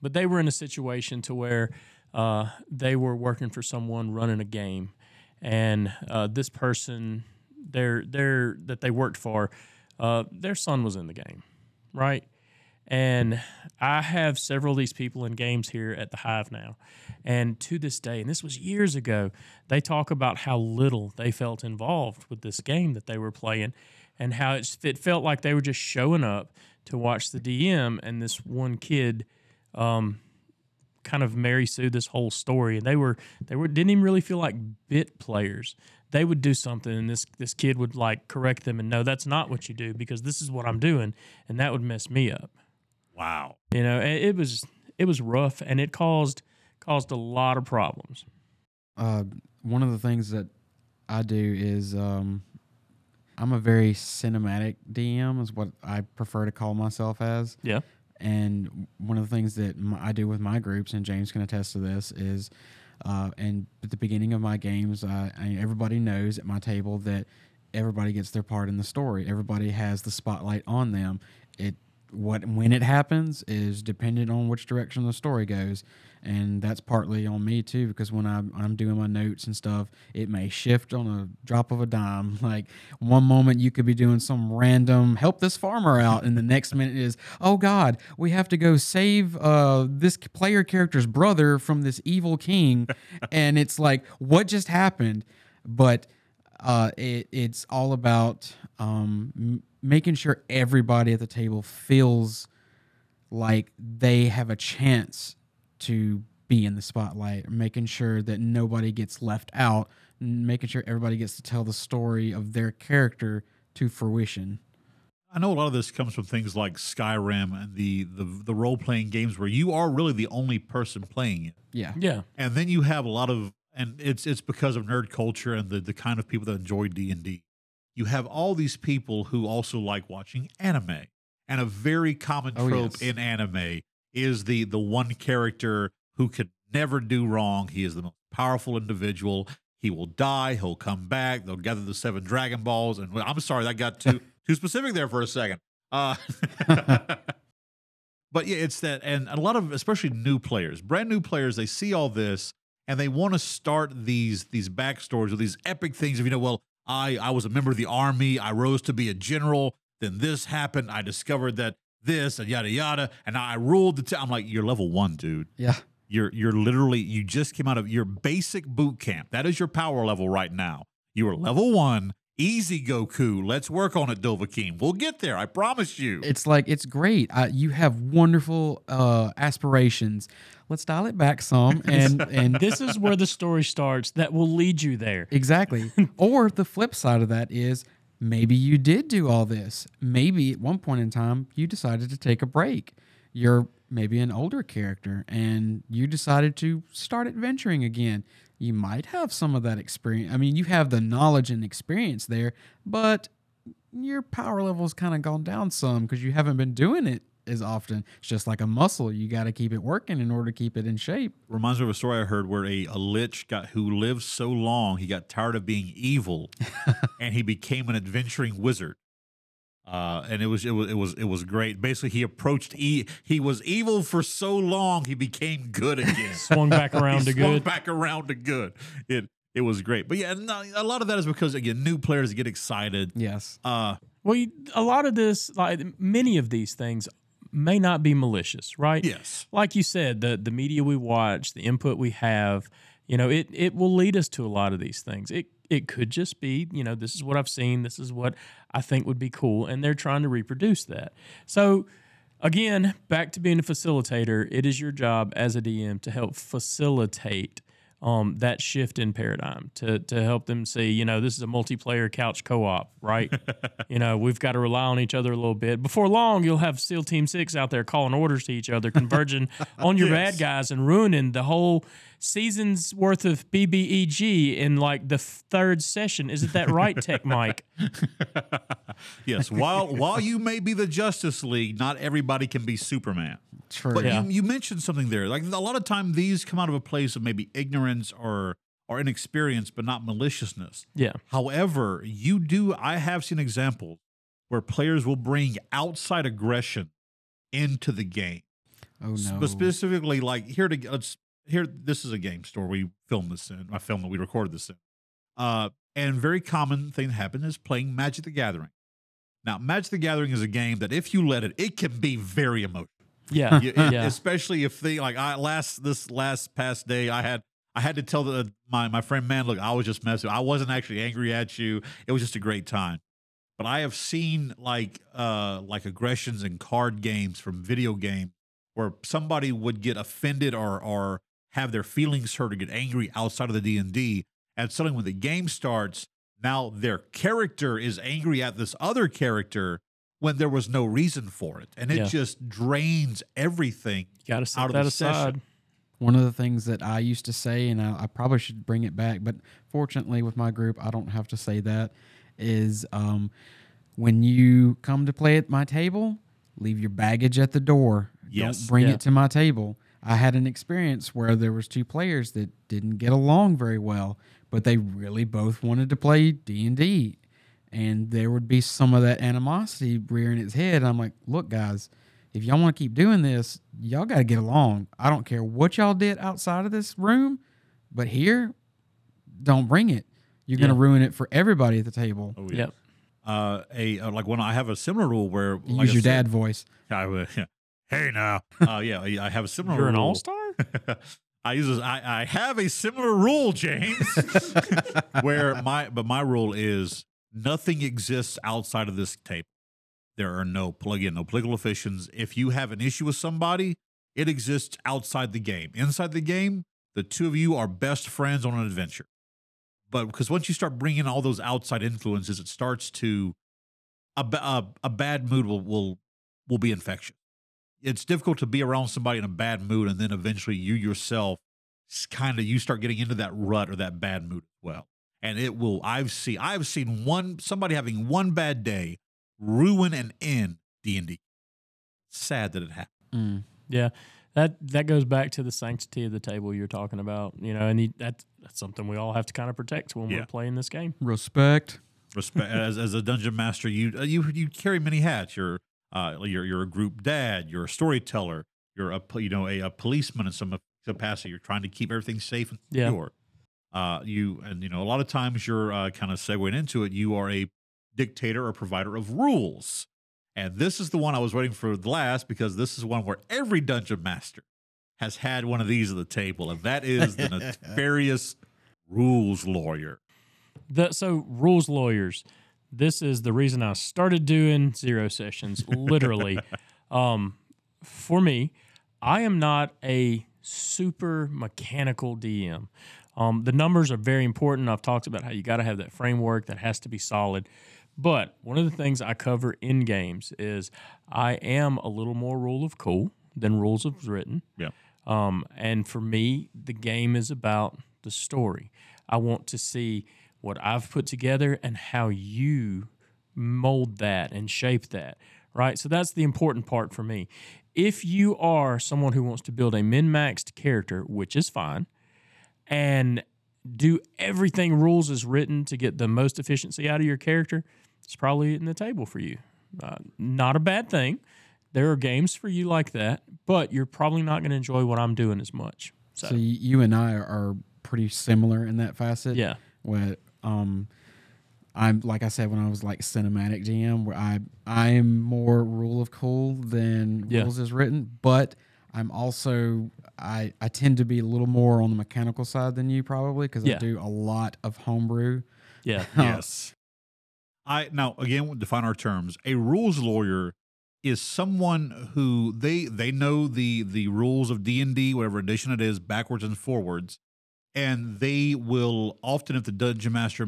but they were in a situation to where uh, they were working for someone running a game, and uh, this person, their their that they worked for, uh, their son was in the game, right? And I have several of these people in games here at the Hive now. And to this day, and this was years ago, they talk about how little they felt involved with this game that they were playing and how it felt like they were just showing up to watch the DM and this one kid um, kind of Mary Sue this whole story. And they were they were didn't even really feel like bit players. They would do something and this this kid would like correct them and no, that's not what you do because this is what I'm doing. And that would mess me up. Wow. You know, it, it was it was rough and it caused caused a lot of problems. Uh, one of the things that I do is um, I'm a very cinematic DM, is what I prefer to call myself as. Yeah. And one of the things that my, I do with my groups, and James can attest to this, is uh, and at the beginning of my games, uh, I, everybody knows at my table that everybody gets their part in the story. Everybody has the spotlight on them. What when it happens is dependent on which direction the story goes, and that's partly on me too because when I'm I'm doing my notes and stuff, it may shift on a drop of a dime. [laughs] Like one moment you could be doing some random help this farmer out, and the next minute is oh god, we have to go save uh, this player character's brother from this evil king, [laughs] and it's like what just happened, but uh, it, it's all about um, m- making sure everybody at the table feels like they have a chance to be in the spotlight, making sure that nobody gets left out, n- making sure everybody gets to tell the story of their character to fruition. I know a lot of this comes from things like Skyrim and the, the, the role playing games where you are really the only person playing it. Yeah. Yeah. and then you have a lot of and it's it's because of nerd culture and the the kind of people that enjoy d&d you have all these people who also like watching anime and a very common Oh, trope yes. in anime is the the one character who could never do wrong. He is the most powerful individual. He will die. He'll come back. They'll gather the seven dragon balls and i'm sorry that got too [laughs] too specific there for a second. Uh [laughs] [laughs] but yeah, it's that, and a lot of especially new players, brand new players, they see all this and they want to start these these backstories or these epic things. Of you know, well, I I was a member of the army, I rose to be a general, then this happened, I discovered that this and yada yada, and I ruled the. town I'm like, you're level one, dude. Yeah. You're you're literally you just came out of your basic boot camp. That is your power level right now. You are level one. Easy Goku. Let's work on it, Dovahkiin. We'll get there. I promise you. It's like it's great. Uh, you have wonderful uh, aspirations. Let's dial it back some, [laughs] and and This is where the story starts that will lead you there. exactly. [laughs] or the flip side of that is maybe you did do all this. Maybe at one point in time you decided to take a break. You're maybe an older character, and you decided to start adventuring again. You might have some of that experience. I mean, you have the knowledge and experience there, but your power level's kind of gone down some because you haven't been doing it as often. It's just like a muscle. You got to keep it working in order to keep it in shape. Reminds me of a story I heard where a, a lich got who lived so long he got tired of being evil, [laughs] and he became an adventuring wizard. Uh, and it was it was it was it was great. Basically, he approached e- he was evil for so long he became good again. [laughs] Swung back around to swung good. back around to good. It it was great. But yeah, no, a lot of that is because again, new players get excited. Yes. Uh, Well, you, a lot of this, like many of these things, may not be malicious, right? yes, Like you said, the the media we watch, the input we have, you know, it it will lead us to a lot of these things. It it could just be, you know, this is what I've seen, this is what I think would be cool, and they're trying to reproduce that. So. Again, back to being a facilitator, it is your job as a DM to help facilitate um, that shift in paradigm to to help them see, you know, this is a multiplayer couch co-op, right? [laughs] you know, we've got to rely on each other a little bit. Before long, you'll have SEAL Team Six out there calling orders to each other, converging [laughs] on your Yes. bad guys and ruining the whole season's worth of BBEG in like the third session. Isn't that right, Tech Mike? [laughs] yes. while while you may be the Justice League, not everybody can be Superman. True. But Yeah. you, you mentioned something there. Like a lot of time, these come out of a place of maybe ignorance or or inexperience, but not maliciousness. Yeah. However, you do. I have seen examples where players will bring outside aggression into the game. Oh no. Sp- specifically, like here to let's here. This is a game store we filmed this in. I filmed that we recorded this in. Uh, and very common thing that happened is playing Magic the Gathering. Now, Magic the Gathering is a game that if you let it, it can be very emotional. Yeah. You- it- yeah. especially if they like I last this last past day I had I had to tell the my my friend man look I was just messing I wasn't actually angry at you it was just a great time but I have seen like uh like aggressions in card games from video game where somebody would get offended or or have their feelings hurt or get angry outside of the D&D and suddenly when the game starts now their character is angry at this other character when there was no reason for it and it Yeah. just drains everything Got to set out of that the aside. session. One of the things that I used to say, and I, I probably should bring it back, but fortunately with my group, I don't have to say that, is um, when you come to play at my table, leave your baggage at the door. Yes. Don't bring Yeah. it to my table. I had an experience where there was two players that didn't get along very well, but they really both wanted to play D&D. And there would be some of that animosity rearing its head. And I'm like, look, guys, if y'all want to keep doing this, y'all got to get along. I don't care what y'all did outside of this room, but here, don't bring it. You're going to ruin it for everybody at the table. Oh, Yep. Uh, a uh, like when I have a similar rule where like Use your said- dad voice. [laughs] I would, hey now, [laughs] uh, yeah, I have a similar. You're an all star? [laughs] I use I, I have a similar rule, James, [laughs] where my but my rule is nothing exists outside of this tape. There are no again no political officials. If you have an issue with somebody, it exists outside the game. Inside the game, the two of you are best friends on an adventure. But because once you start bringing all those outside influences, it starts to a a, a bad mood will will will be infectious. It's difficult to be around somebody in a bad mood, and then eventually you yourself kind of you start getting into that rut or that bad mood as well. And it will. I've seen I've seen one somebody having one bad day ruin and end D and D. Sad that it happened. Mm. Yeah, that that goes back to the sanctity of the table you're talking about. You know, and you, that that's something we all have to kind of protect when Yeah. we're playing this game. Respect. Respect as as a dungeon master, you uh, you you carry many hats. You're uh you're you're a group dad. You're a storyteller. You're a you know a, a policeman in some capacity. You're trying to keep everything safe and Yeah. secure. Uh, you and you know a lot of times you're uh, kind of segueing into it. You are a dictator or provider of rules, and this is the one I was waiting for the last because this is one where every dungeon master has had one of these at the table, and that is the [laughs] nefarious rules lawyer. The, so rules lawyers. This is the reason I started doing zero sessions. Literally, [laughs] um, for me, I am not a super mechanical DM. Um, the numbers are very important. I've talked about how you got to have that framework that has to be solid. But one of the things I cover in games is I am a little more rule of cool than rules of written. Yeah. Um, and for me, the game is about the story. I want to see what I've put together and how you mold that and shape that. Right. So that's the important part for me. If you are someone who wants to build a min maxed character, which is fine, and do everything rules is written to get the most efficiency out of your character, it's probably in the table for you. Uh, not a bad thing. There are games for you like that, but you're probably not going to enjoy what I'm doing as much. So, So you and I are pretty similar in that facet. yeah, Where um, I'm like I said when I was like cinematic GM, where I I am more rule of cool than Yeah. rules is written, but I'm also I I tend to be a little more on the mechanical side than you probably because Yeah. I do a lot of homebrew. yeah, [laughs] Yes. I now again we'll define our terms. A rules lawyer is someone who they they know the the rules of D and D, whatever edition it is, backwards and forwards, and they will often, if the dungeon master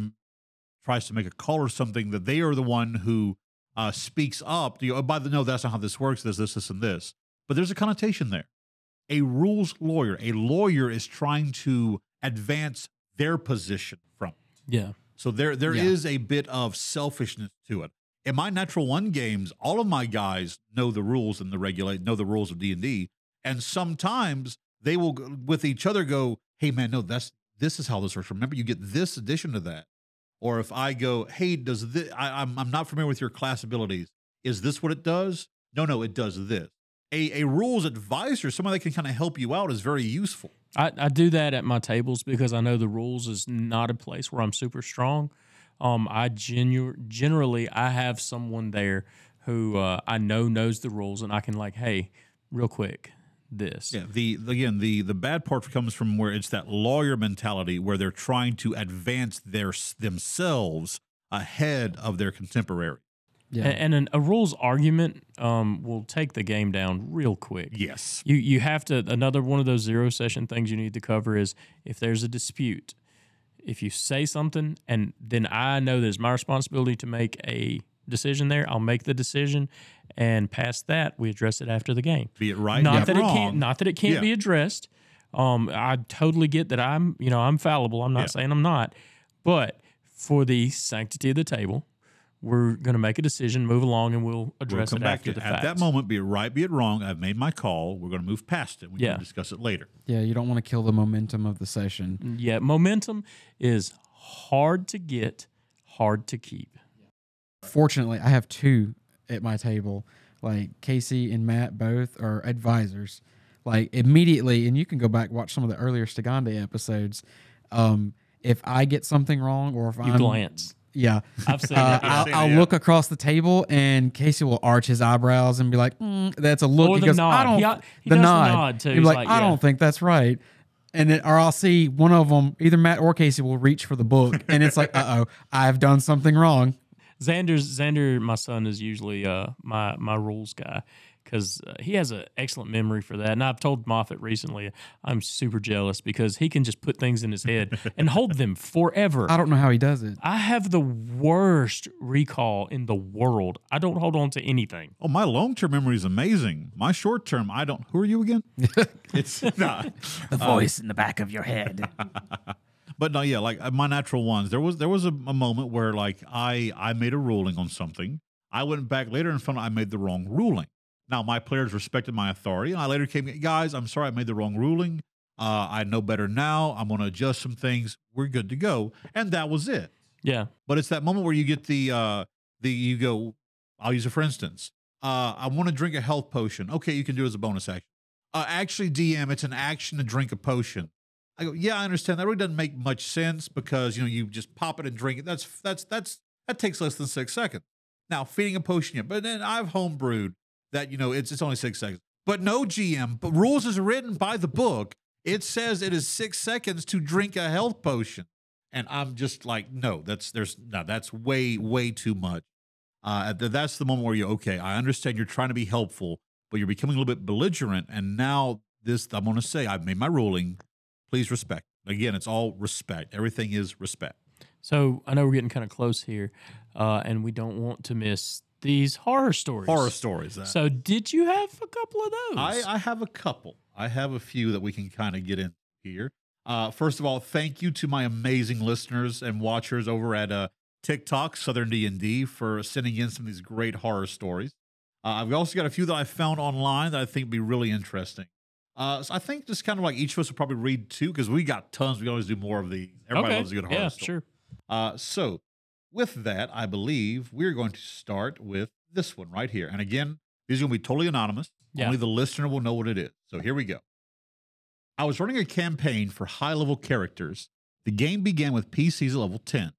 tries to make a call or something, that they are the one who uh, speaks up. You know, "Oh, by the no, that's not how this works. There's this, this, and this. But there's a connotation there. A rules lawyer, a lawyer is trying to advance their position from. it. yeah, So there there Yeah. is a bit of selfishness to it. In my natural one games, all of my guys know the rules and the regulate know the rules of D and D, and sometimes they will with each other go, "Hey man, no, that's this is how this works. Remember, you get this addition to that." Or if I go, "Hey, does this? I, I'm I'm not familiar with your class abilities. Is this what it does? No, no, it does this." A a rules advisor, someone that can kind of help you out, is very useful. I, I do that at my tables because I know the rules is not a place where I'm super strong. Um, I genu- generally I have someone there who uh, I know knows the rules, and I can like, hey, real quick, this. Yeah, the again the the bad part comes from where it's that lawyer mentality where they're trying to advance their themselves ahead of their contemporary. Yeah. A- And, an, a rules argument um, will take the game down real quick. Yes. You you have to another one of those zero session things you need to cover is if there's a dispute, if you say something and then I know that it's my responsibility to make a decision there, I'll make the decision and past that we address it after the game. Be it right, not not that wrong. it can't not that it can't Yeah. be addressed. Um, I totally get that I'm you know I'm fallible. I'm not Yeah. saying I'm not, but for the sanctity of the table, we're going to make a decision, move along, and we'll We'll address come it back after to the fact. At that moment, be it right, be it wrong. I've made my call. We're going to move past it. We Yeah. can discuss it later. yeah, you don't want to kill the momentum of the session. Yeah, momentum is hard to get, hard to keep. Fortunately, I have two at my table. Like Casey and Matt both are advisors. Like immediately, and you can go back watch some of the earlier Stigande episodes. Um, if I get something wrong, or if I'm glance. yeah, [laughs] I've seen uh, that. I'll, seen I'll yeah. look across the table, and Casey will arch his eyebrows and be like, mm, "That's a look." Or he the goes, nod. "I don't." He- he the does the nod. nod, too. He's like, like, "I yeah. don't think that's right." And then, or I'll see one of them, either Matt or Casey, will reach for the book, and it's like, [laughs] "Uh oh, I've done something wrong." Xander's Xander, my son, is usually uh, my my rules guy because uh, he has an excellent memory for that. And I've told Moffat recently, I'm super jealous because he can just put things in his head and hold them [laughs] forever. I don't know how he does it. I have the worst recall in the world. I don't hold on to anything. Oh, my long term memory is amazing. My short term, I don't. Who are you again? [laughs] it's not. The voice in the back of your head. [laughs] But no, yeah, like uh, my natural ones. There was there was a, a moment where like I I made a ruling on something. I went back later and found out I made the wrong ruling. Now my players respected my authority, and I later came, guys, I'm sorry I made the wrong ruling. Uh, I know better now. I'm going to adjust some things. We're good to go, and that was it. Yeah. But it's that moment where you get the uh, the you go. I'll use it for instance. Uh, I want to drink a health potion. Okay, you can do it as a bonus action. Uh, actually, DM, it's an action to drink a potion. I go, yeah, I understand. That really doesn't make much sense because you know you just pop it and drink it. That's that's that's that takes less than six seconds. Now feeding a potion, yeah, but then I've homebrewed that you know it's it's only six seconds. But no GM, but rules is written by the book. It says it is six seconds to drink a health potion, And I'm just like, no, that's there's no, that's way, way too much. Uh, that's the moment where you're okay. I understand you're trying to be helpful, but you're becoming a little bit belligerent. And now this, I'm going to say, I've made my ruling. Please respect. Again, it's all respect. Everything is respect. So I know we're getting kind of close here, uh, and we don't want to miss these horror stories. Horror stories. uh, So did you have a couple of those? I, I have a couple. I have a few that we can kind of get in here. Uh, first of all, thank you to my amazing listeners and watchers over at uh, TikTok, Southern D and D, for sending in some of these great horror stories. Uh, I've also got a few that I found online that I think would be really interesting. Uh, so I think just kind of like each of us will probably read two because we got tons. We always do more of these. Everybody okay. loves a good horror yeah, story. sure. Uh, so, with that, I believe we're going to start with this one right here. And again, these are going to be totally anonymous. Yeah. Only the listener will know what it is. So, here we go. I was running a campaign for high level characters. The game began with PCs at level 10.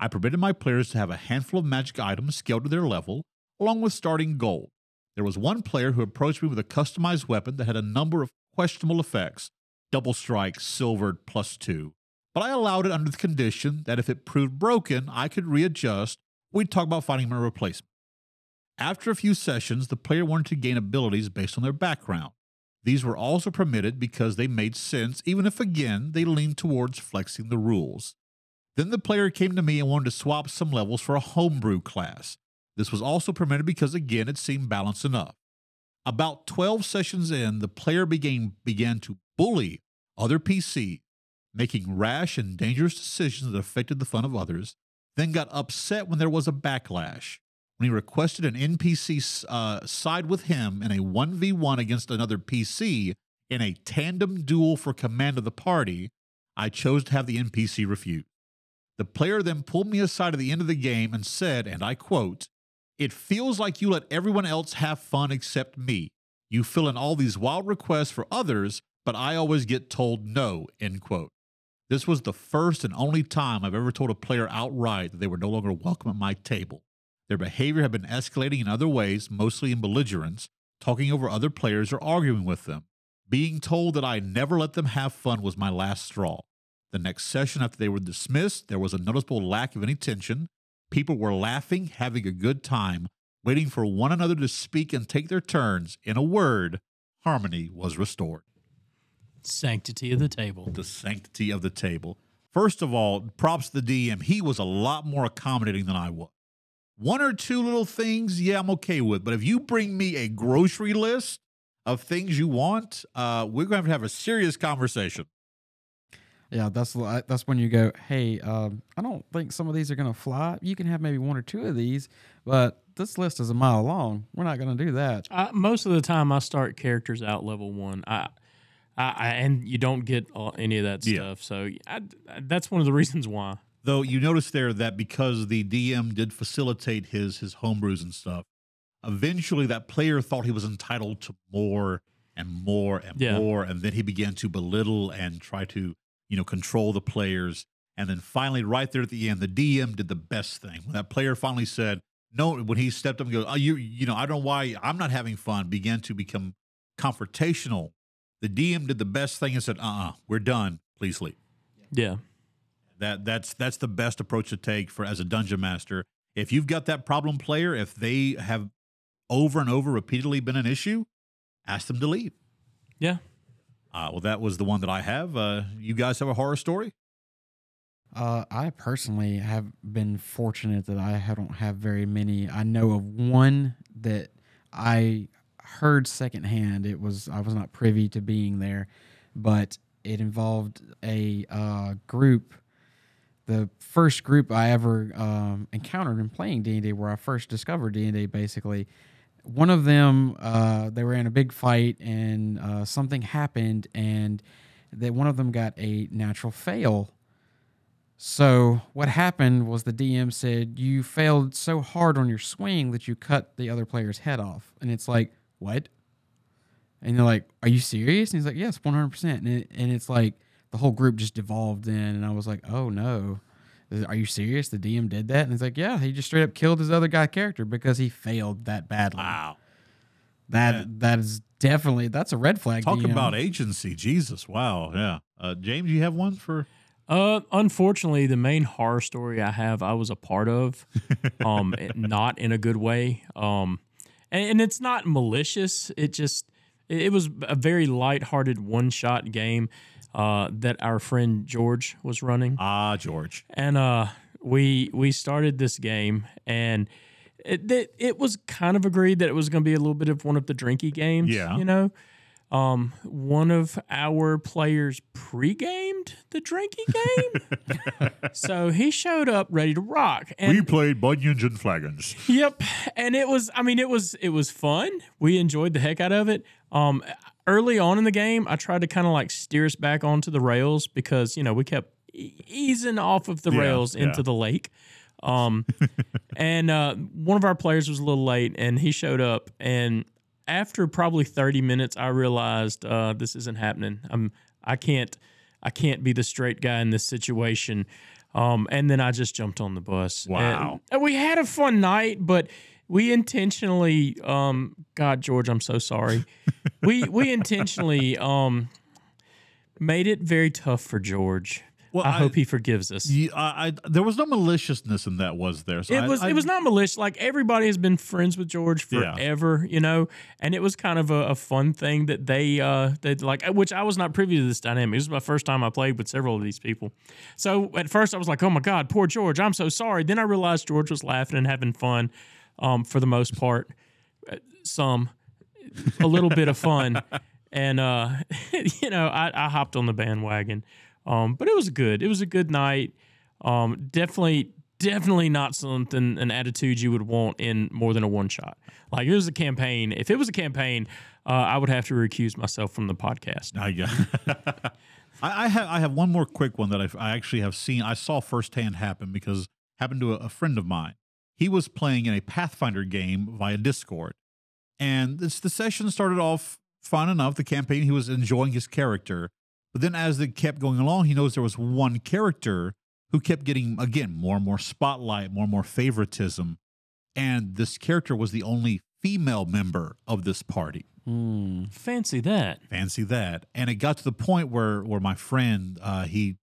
I permitted my players to have a handful of magic items scaled to their level, along with starting gold. There was one player who approached me with a customized weapon that had a number of questionable effects double strike, silvered, plus two but I allowed it under the condition that if it proved broken, I could readjust. We'd talk about finding a replacement. After a few sessions, the player wanted to gain abilities based on their background. These were also permitted because they made sense, even if again they leaned towards flexing the rules. Then the player came to me and wanted to swap some levels for a homebrew class. This was also permitted because again it seemed balanced enough. About 12 sessions in, the player began, began to bully other PCs making rash and dangerous decisions that affected the fun of others, then got upset when there was a backlash. When he requested an NPC uh, side with him in a 1v1 against another PC in a tandem duel for command of the party, I chose to have the NPC refute. The player then pulled me aside at the end of the game and said, and I quote, It feels like you let everyone else have fun except me. You fill in all these wild requests for others, but I always get told no, end quote. This was the first and only time I've ever told a player outright that they were no longer welcome at my table. Their behavior had been escalating in other ways, mostly in belligerence, talking over other players or arguing with them. Being told that I never let them have fun was my last straw. The next session after they were dismissed, there was a noticeable lack of any tension. People were laughing, having a good time, waiting for one another to speak and take their turns. In a word, harmony was restored Sanctity of the table. the sanctity of the table. First of all, props to the DM. He was a lot more accommodating than I was. One or two little things, yeah, I'm okay with. But if you bring me a grocery list of things you want, uh, we're going to have to have a serious conversation. Yeah, that's that's when you go, hey, um, I don't think some of these are gonna fly. You can have maybe one or two of these, but this list is a mile long. We're not gonna do that. I, most of the time, I start characters out level one. I, I, I and you don't get all, any of that Yeah. stuff. So I, that's one of the reasons why. Though you notice there that because the DM did facilitate his his homebrews and stuff, eventually that player thought he was entitled to more and more and Yeah. more, and then he began to belittle and try to you know control the players. And then finally, right there at the end, the DM did the best thing when that player finally said no. When he stepped up and goes, "Oh, you you know, I don't know why I'm not having fun," began to become confrontational. The DM did the best thing and said, "Uh, uh we're done. Please leave." Yeah. That that's that's the best approach to take for as a dungeon master. If you've got that problem player, if they have over and over repeatedly been an issue, ask them to leave. Yeah. Uh, well, that was the one that I have. Uh, you guys have a horror story? Uh, I personally have been fortunate that I don't have very many. I know of one that I heard secondhand. It was I was not privy to being there, but it involved a uh, group. The first group I ever um, encountered in playing D and D, where I first discovered D and D, basically, one of them uh, they were in a big fight and uh, something happened, and that one of them got a natural fail. So what happened was the DM said you failed so hard on your swing that you cut the other player's head off, and it's like what? And they're like, "Are you serious?" And he's like, "Yes, one hundred percent." And it, and it's like the whole group just devolved in, and I was like, "Oh no." Are you serious? The DM did that? And it's like, yeah, he just straight up killed his other guy character because he failed that badly. Wow. That Yeah. that is definitely that's a red flag. Talk DM. about agency. Jesus. Wow. Yeah. Uh, James, you have one for? Uh, unfortunately, the main horror story I have, I was a part of, [laughs] um, not in a good way. Um, and, and it's not malicious. It just it, it was a very lighthearted one shot game uh, that our friend George was running, Ah, George. and uh, we we started this game and. It, it, it was kind of agreed that it was going to be a little bit of one of the drinky games. Yeah. You know, um, one of our players pre-gamed the drinky game, [laughs] so he showed up ready to rock. And we played Bunions and Flagons. Yep, and it was. I mean, it was. It was fun. We enjoyed the heck out of it. Um, early on in the game, I tried to kind of like steer us back onto the rails because you know we kept easing off of the Yeah, rails into yeah. the lake. Um, [laughs] and uh, one of our players was a little late, and he showed up. And after probably thirty minutes, I realized uh, this isn't happening. I'm. I can't. I can't be the straight guy in this situation. Um, and then I just jumped on the bus. And- Wow. and we had a fun night, but we intentionally, um, God, George, I'm so sorry. [laughs] we we intentionally um, made it very tough for George. Well, I, I- hope he forgives us. Yeah, I, I, there was no maliciousness in that, was there? So It was it was not malicious. Like everybody has been friends with George Yeah. forever, you know, and it was kind of a, a fun thing that they uh they like, which I was not privy to this dynamic. This was my first time I played with several of these people. So at first I was like, oh my god, poor George, I'm so sorry. Then I realized George was laughing and having fun, um, for the most part, Uh, some, a little bit of fun, [laughs] and uh, [laughs] you know, I, I hopped on the bandwagon. Um, but it was good. It was a good night. Um, definitely, definitely not something an attitude you would want in more than a one shot. Like it was a campaign. If it was a campaign, uh, I would have to recuse myself from the podcast. I, got- [laughs] I, I have I have one more quick one that I've, I actually have seen. I saw firsthand happen because happened to a, a friend of mine. He was playing in a Pathfinder game via Discord, and this, the session started off fun enough. The campaign he was enjoying his character, but then as it kept going along, he knows there was one character who kept getting again more and more spotlight, more and more favoritism, and this character was the only female member of this party. Hmm. Fancy that. Fancy that. And it got to the point where where my friend uh, he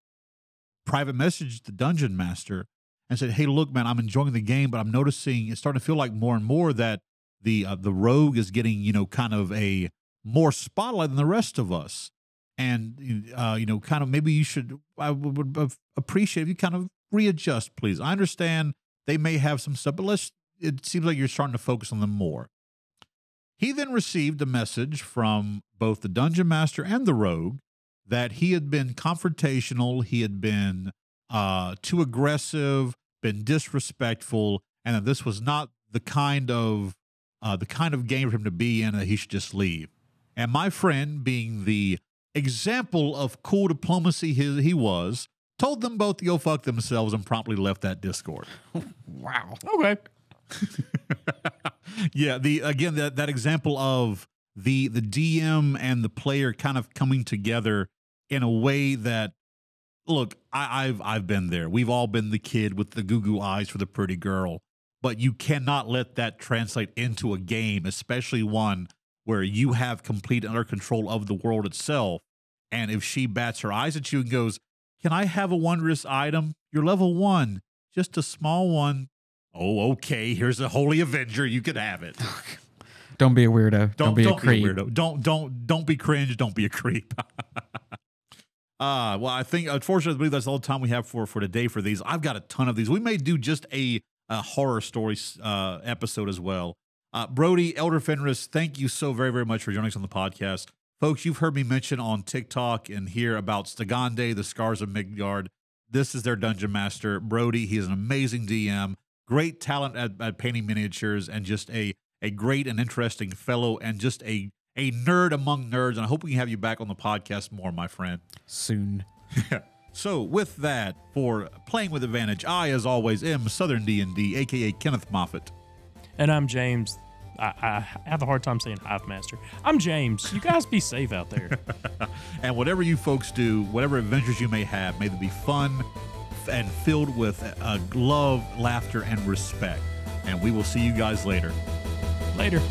private messaged the dungeon master and said, "Hey, look, man, I'm enjoying the game, but I'm noticing it's starting to feel like more and more that the uh, the rogue is getting you know kind of a more spotlight than the rest of us." And uh, you know, kind of maybe you should. I would, would appreciate if you kind of readjust, please. I understand they may have some stuff, but let's. It seems like you're starting to focus on them more. He then received a message from both the dungeon master and the rogue that he had been confrontational, he had been uh, too aggressive, been disrespectful, and that this was not the kind of uh, the kind of game for him to be in, and that he should just leave. And my friend, being the example of cool diplomacy he, he was, told them both to go fuck themselves and promptly left that Discord. [laughs] Wow. Okay. [laughs] yeah, the again that that example of the the DM and the player kind of coming together in a way that look, I, I've I've been there. We've all been the kid with the goo goo eyes for the pretty girl, but you cannot let that translate into a game, especially one where you have complete under control of the world itself. And if she bats her eyes at you and goes, "Can I have a wondrous item? You're level one, just a small one." Oh, okay. Here's a holy avenger. You can have it. Don't be a weirdo. Don't, Don't, be don't a creep. weirdo. Don't don't don't be cringe. Don't be a creep. [laughs] uh well, I think unfortunately, I believe that's all the time we have for for today for these. I've got a ton of these. We may do just a, a horror story uh, episode as well. Uh, Brody Elder Fenris, thank you so very very much for joining us on the podcast, folks. You've heard me mention on TikTok and here about Stigande, the Scars of Midgard. This is their dungeon master, Brody. He is an amazing DM, great talent at, at painting miniatures, and just a a great and interesting fellow, and just a a nerd among nerds. And I hope we can have you back on the podcast more, my friend. Soon. [laughs] So with that, for playing with advantage, I, as always, am Southern D and D, aka Kenneth Moffat. And I'm James. I, I have a hard time saying Hive Master. I'm James. You guys be safe out there. [laughs] And whatever you folks do, whatever adventures you may have, may they be fun and filled with uh, love, laughter, and respect. And we will see you guys later. Later.